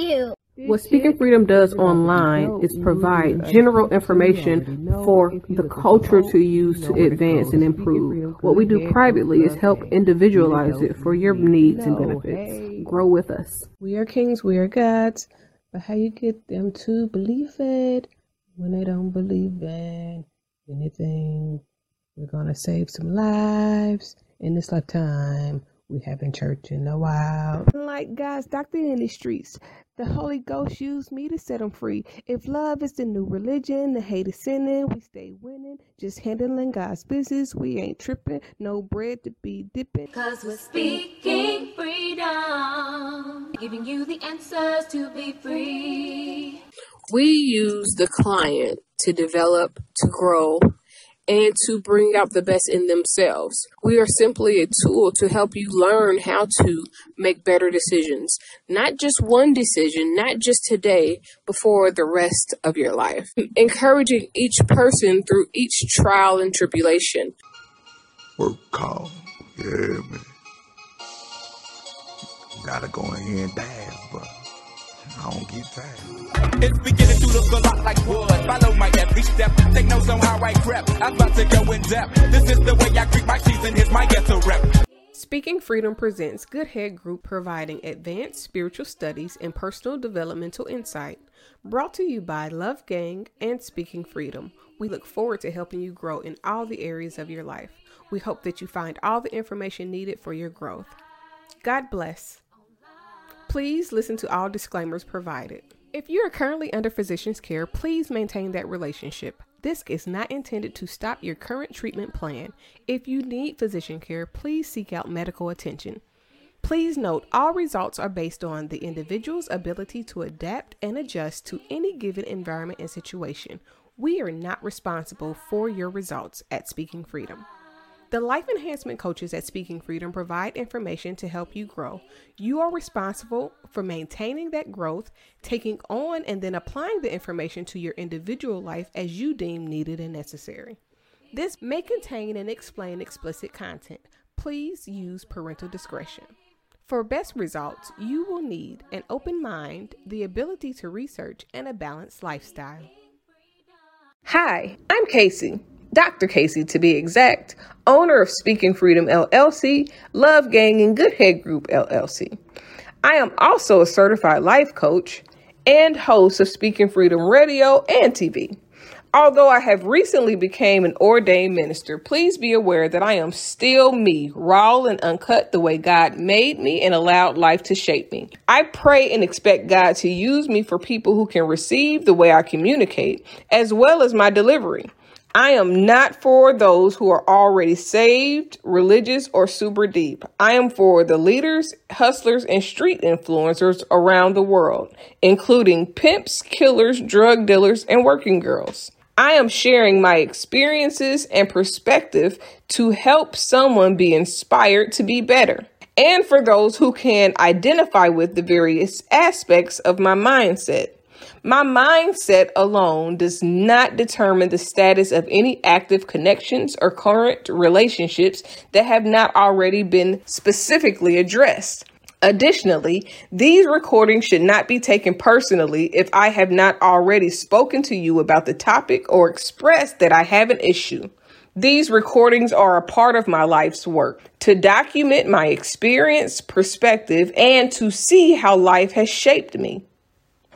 you. What Speaking Freedom does online is provide general information for the culture to use to advance and improve. What we do privately is help individualize it for your needs and benefits. Grow with us. We are kings, we are gods, but how you get them to believe it when they don't believe in anything? We're gonna save some lives in this lifetime. We haven't church in a while. Like guys, doctor in the streets, the Holy Ghost used me to set them free. If love is the new religion, the hate is sinning, we stay winning. Just handling God's business, we ain't tripping. No bread to be dipping. Cause we're speaking freedom, giving you the answers to be free. We use the client to develop, to grow, and to bring out the best in themselves. We are simply a tool to help you learn how to make better decisions. Not just one decision, not just today, but for the rest of your life. Encouraging each person through each trial and tribulation. Work call. Yeah, man. Gotta go here and dance, but I don't get tired. It's beginning to look a lot like wood. Follow my every step. Take notes on how I crept. I'm about to go in depth. This is the way I greet my season. Here's my ghetto rep. Speaking Freedom presents Good Head Group providing advanced spiritual studies and personal developmental insight. Brought to you by Love Gang and Speaking Freedom. We look forward to helping you grow in all the areas of your life. We hope that you find all the information needed for your growth. God bless. Please listen to all disclaimers provided. If you are currently under physician's care, please maintain that relationship. This is not intended to stop your current treatment plan. If you need physician care, please seek out medical attention. Please note all results are based on the individual's ability to adapt and adjust to any given environment and situation. We are not responsible for your results at Speaking Freedom. The life enhancement coaches at Speaking Freedom provide information to help you grow. You are responsible for maintaining that growth, taking on and then applying the information to your individual life as you deem needed and necessary. This may contain and explain explicit content. Please use parental discretion. For best results, you will need an open mind, the ability to research, and a balanced lifestyle. Hi, I'm Casey. Dr. Casey to be exact, owner of Speaking Freedom LLC, Love Gang, and Good Head Group LLC. I am also a certified life coach and host of Speaking Freedom Radio and TV. Although I have recently became an ordained minister, please be aware that I am still me, raw and uncut the way God made me and allowed life to shape me. I pray and expect God to use me for people who can receive the way I communicate, as well as my delivery. I am not for those who are already saved, religious, or super deep. I am for the leaders, hustlers, and street influencers around the world, including pimps, killers, drug dealers, and working girls. I am sharing my experiences and perspective to help someone be inspired to be better. And for those who can identify with the various aspects of my mindset. My mindset alone does not determine the status of any active connections or current relationships that have not already been specifically addressed. Additionally, these recordings should not be taken personally if I have not already spoken to you about the topic or expressed that I have an issue. These recordings are a part of my life's work to document my experience, perspective, and to see how life has shaped me.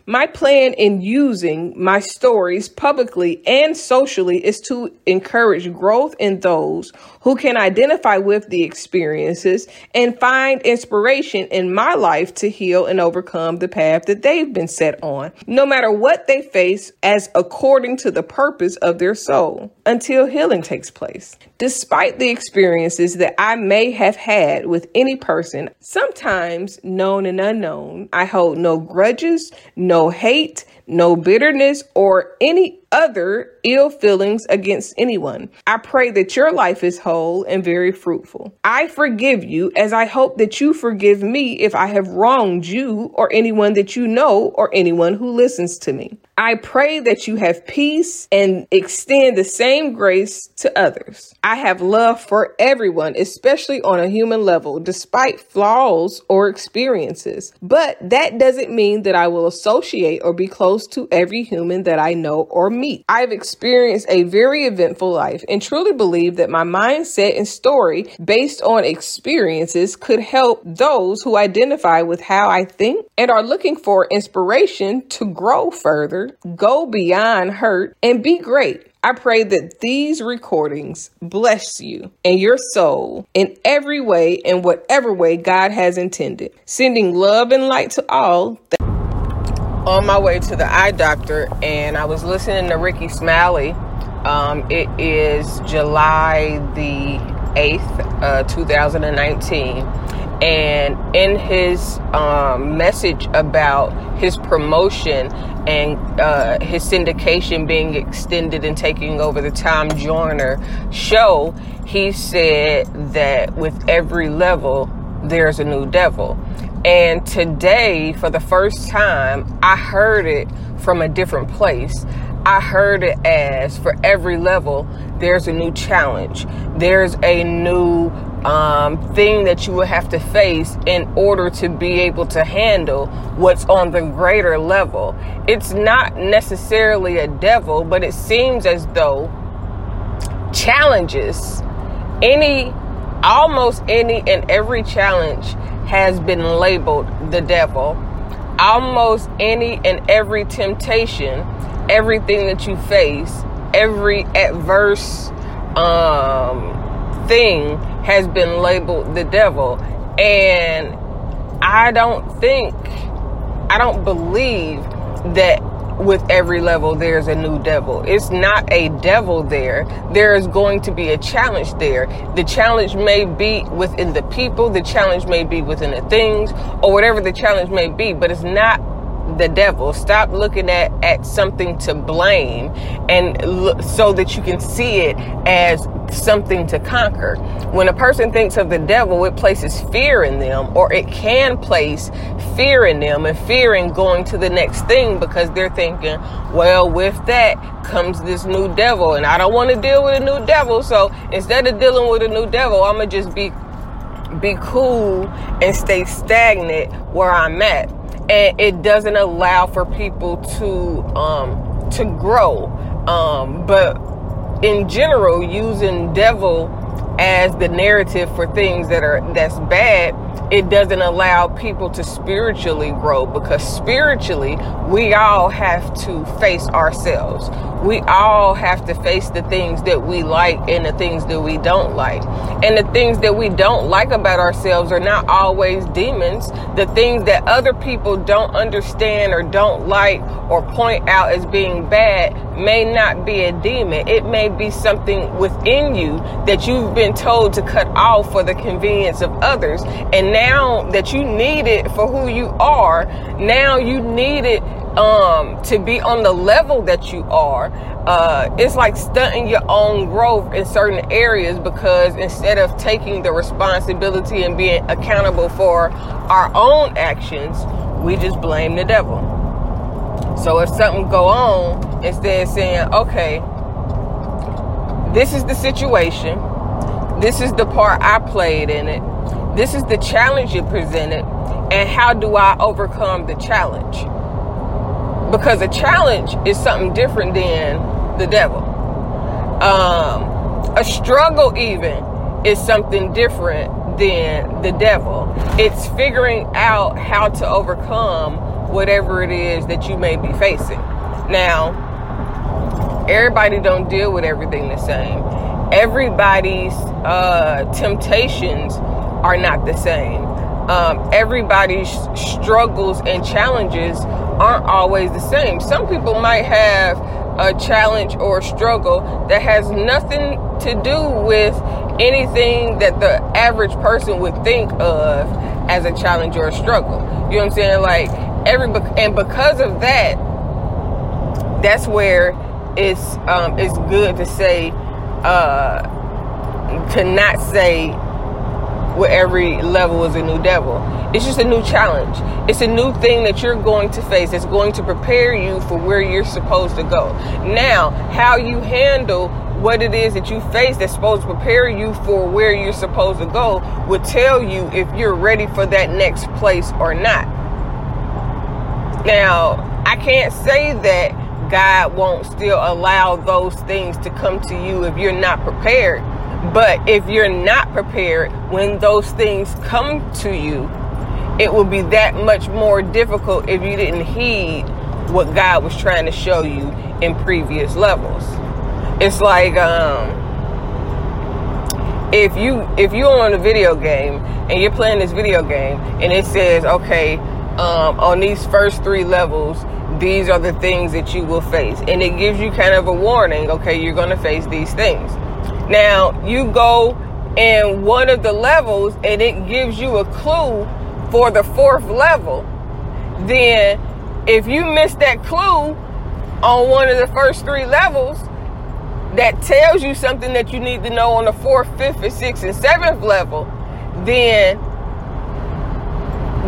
My plan in using my stories publicly and socially is to encourage growth in those who can identify with the experiences and find inspiration in my life to heal and overcome the path that they've been set on, no matter what they face, as according to the purpose of their soul, until healing takes place. Despite the experiences that I may have had with any person, sometimes known and unknown, I hold no grudges, no hate, no bitterness, or any other ill feelings against anyone. I pray that your life is whole and very fruitful. I forgive you as I hope that you forgive me if I have wronged you or anyone that you know or anyone who listens to me. I pray that you have peace and extend the same grace to others. I have love for everyone, especially on a human level, despite flaws or experiences. But that doesn't mean that I will associate or be close to every human that I know or meet. I've experienced a very eventful life and truly believe that my mindset and story based on experiences could help those who identify with how I think and are looking for inspiration to grow further, go beyond hurt, and be great. I pray that these recordings bless you and your soul in every way and whatever way God has intended. Sending love and light to all. On my way to the eye doctor, and I was listening to Rickey Smiley. Um, it is July the 8th, uh, 2019 and in his um, message about his promotion and uh, his syndication being extended and taking over the Tom Joyner show, he said that with every level, there's a new devil. And today, for the first time, I heard it from a different place. I heard it as for every level, there's a new challenge. There's a new um, thing that you will have to face in order to be able to handle what's on the greater level. It's not necessarily a devil, but it seems as though challenges, any, almost any and every challenge has been labeled the devil. Almost any and every temptation, everything that you face, every adverse um, thing has been labeled the devil. And I don't think, I don't believe that with every level there's a new devil. It's not a devil there. There is going to be a challenge there. The challenge may be within the people, the challenge may be within the things, or whatever the challenge may be, but it's not the devil. Stop looking at, at something to blame and look, so that you can see it as something to conquer. When a person thinks of the devil, it places fear in them, or it can place fear in them and fear in going to the next thing because they're thinking, well, with that comes this new devil, and I don't want to deal with a new devil. So instead of dealing with a new devil, I'm gonna just be be cool and stay stagnant where I'm at and it doesn't allow for people to um, to grow. Um, but in general, using devil as the narrative for things that are that's bad it doesn't allow people to spiritually grow because spiritually we all have to face ourselves we all have to face the things that we like and the things that we don't like. And the things that we don't like about ourselves are not always demons. The things that other people don't understand or don't like or point out as being bad may not be a demon. It may be something within you that you've been told to cut off for the convenience of others. And now that you need it for who you are, now you need it um, to be on the level that you are. Uh, it's like stunting your own growth in certain areas because instead of taking the responsibility and being accountable for our own actions, we just blame the devil. So if something go on, instead of saying, okay, this is the situation, this is the part I played in it, this is the challenge you presented, and how do I overcome the challenge? Because a challenge is something different than the devil. Um, a struggle, even, is something different than the devil. It's figuring out how to overcome whatever it is that you may be facing. Now, everybody don't deal with everything the same. Everybody's uh, temptations are not the same. Um, everybody's struggles and challenges aren't always the same. Some people might have a challenge or a struggle that has nothing to do with anything that the average person would think of as a challenge or a struggle. You know what I'm saying? Like every and because of that, that's where it's um, it's good to say uh, to not say with every level is a new devil. It's just a new challenge. It's a new thing that you're going to face. It's going to prepare you for where you're supposed to go. Now, how you handle what it is that you face that's supposed to prepare you for where you're supposed to go will tell you if you're ready for that next place or not. Now, I can't say that God won't still allow those things to come to you if you're not prepared. But if you're not prepared when those things come to you, it will be that much more difficult if you didn't heed what God was trying to show you in previous levels. It's like um, if you if you're on a video game and you're playing this video game and it says, okay, um, on these first three levels, these are the things that you will face, and it gives you kind of a warning. Okay, you're going to face these things. Now you go in one of the levels and it gives you a clue for the fourth level. Then if you miss that clue on one of the first three levels that tells you something that you need to know on the fourth, fifth, and sixth, and seventh level, then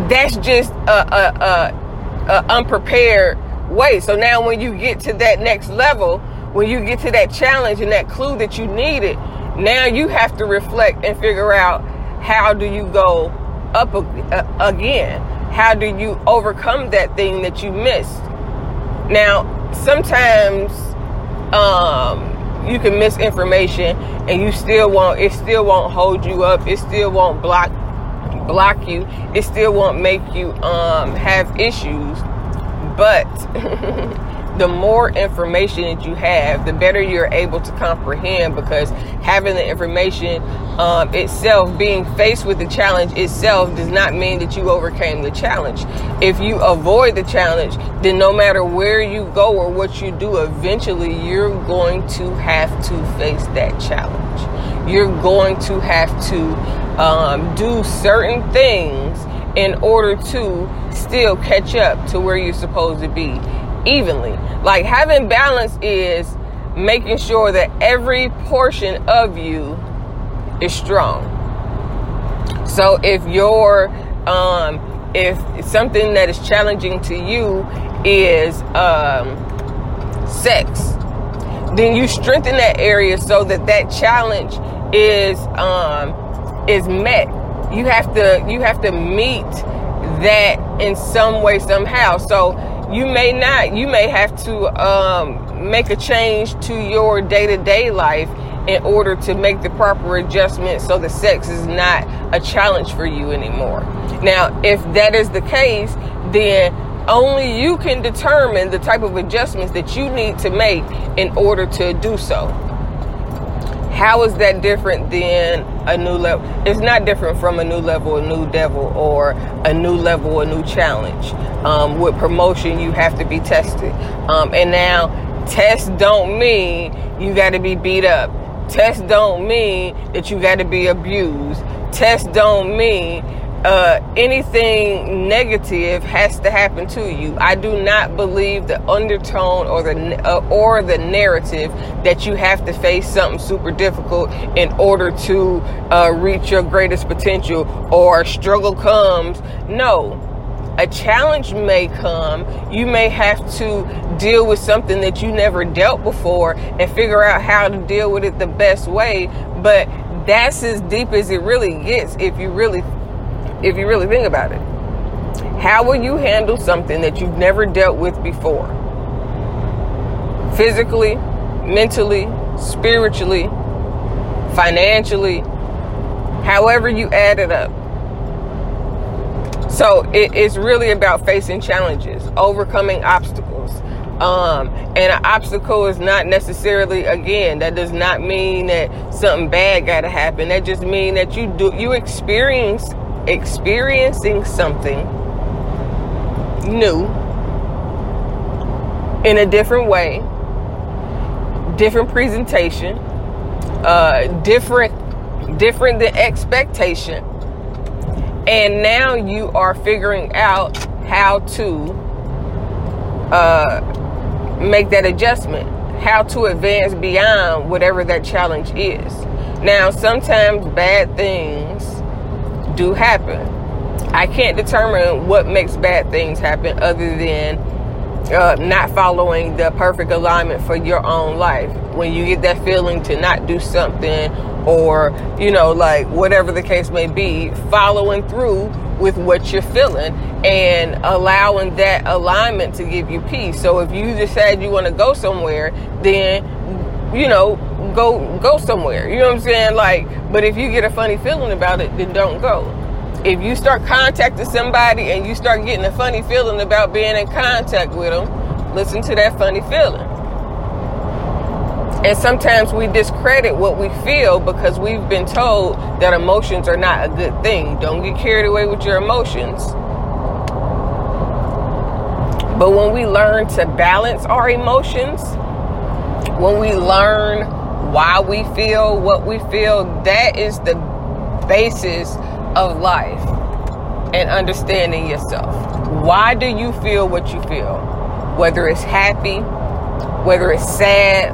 that's just a, a, a, a unprepared way. So now when you get to that next level, when you get to that challenge and that clue that you needed, now you have to reflect and figure out how do you go up again? How do you overcome that thing that you missed? Now, sometimes um, you can miss information and you still won't it still won't hold you up it still won't block block you it still won't make you um, have issues but the more information that you have, the better you're able to comprehend because having the information um, itself, being faced with the challenge itself, does not mean that you overcame the challenge. If you avoid the challenge, then no matter where you go or what you do, eventually you're going to have to face that challenge. You're going to have to um, do certain things in order to still catch up to where you're supposed to be evenly. Like having balance is making sure that every portion of you is strong. So if you're um if something that is challenging to you is um sex, then you strengthen that area so that that challenge is um is met. You have to you have to meet that in some way somehow. So you may not you may have to um, make a change to your day-to-day life in order to make the proper adjustment so the sex is not a challenge for you anymore. Now if that is the case then only you can determine the type of adjustments that you need to make in order to do so how is that different than a new level? It's not different from a new level, a new devil, or a new level, a new challenge. Um, with promotion, you have to be tested. Um, and now, tests don't mean you got to be beat up. Tests don't mean that you got to be abused. Tests don't mean uh, anything negative has to happen to you. I do not believe the undertone or the uh, or the narrative that you have to face something super difficult in order to uh, reach your greatest potential or struggle comes. No. A challenge may come. You may have to deal with something that you never dealt before and figure out how to deal with it the best way. But that's as deep as it really gets if you really if you really think about it. How will you handle something that you've never dealt with before? Physically, mentally, spiritually, financially, however you add it up. So it, it's really about facing challenges, overcoming obstacles. Um, and an obstacle is not necessarily again that does not mean that something bad got to happen. That just mean that you do you experience experiencing something new in a different way, different presentation, uh, different different than expectation, and now you are figuring out how to uh, make that adjustment. How to advance beyond whatever that challenge is. Now, sometimes bad things do happen. I can't determine what makes bad things happen other than uh, not following the perfect alignment for your own life. When you get that feeling to not do something, or you know, like whatever the case may be, following through with what you're feeling and allowing that alignment to give you peace. So if you decide you want to go somewhere, then you know, go go somewhere. You know what I'm saying? Like, but if you get a funny feeling about it, then don't go. If you start contacting somebody and you start getting a funny feeling about being in contact with them, listen to that funny feeling. And sometimes we discredit what we feel because we've been told that emotions are not a good thing. Don't get carried away with your emotions. But when we learn to balance our emotions, when we learn why we feel what we feel, that is the basis of life and understanding yourself. Why do you feel what you feel? Whether it's happy, whether it's sad,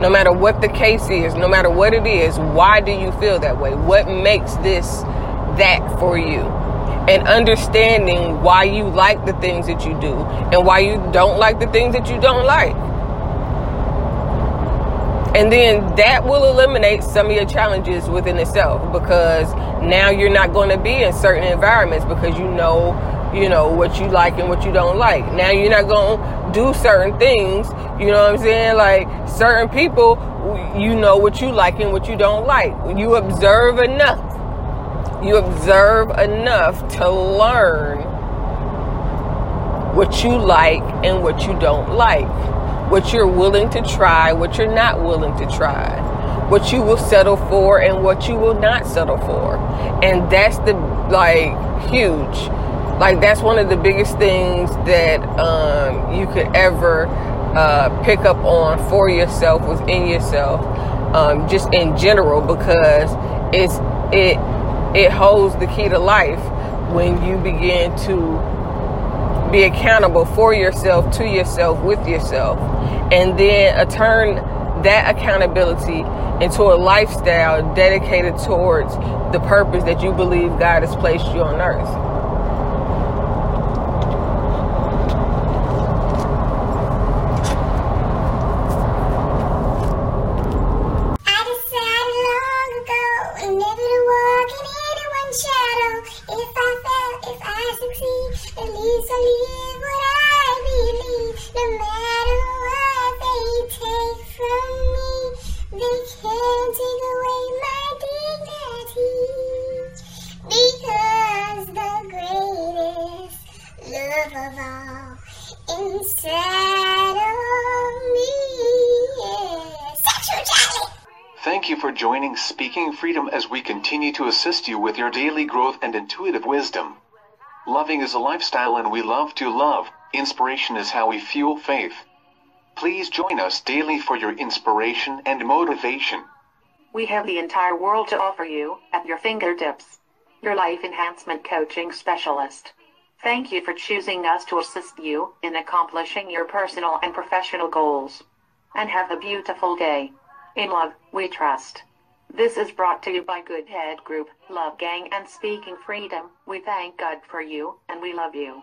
no matter what the case is, no matter what it is, why do you feel that way? What makes this that for you? And understanding why you like the things that you do and why you don't like the things that you don't like. And then that will eliminate some of your challenges within itself because now you're not going to be in certain environments because you know, you know, what you like and what you don't like. Now you're not going to do certain things, you know what I'm saying? Like certain people, you know what you like and what you don't like. You observe enough. You observe enough to learn what you like and what you don't like what you're willing to try, what you're not willing to try, what you will settle for, and what you will not settle for. And that's the like huge. Like that's one of the biggest things that um, you could ever uh, pick up on for yourself within yourself, um, just in general, because it's it it holds the key to life when you begin to be accountable for yourself, to yourself, with yourself, and then uh, turn that accountability into a lifestyle dedicated towards the purpose that you believe God has placed you on earth. Speaking Freedom as we continue to assist you with your daily growth and intuitive wisdom. Loving is a lifestyle and we love to love. Inspiration is how we fuel faith. Please join us daily for your inspiration and motivation. We have the entire world to offer you at your fingertips. Your life enhancement coaching specialist. Thank you for choosing us to assist you in accomplishing your personal and professional goals. And have a beautiful day. In love, we trust. This is brought to you by Good Head Group, Love Gang and Speaking Freedom. We thank God for you, and we love you.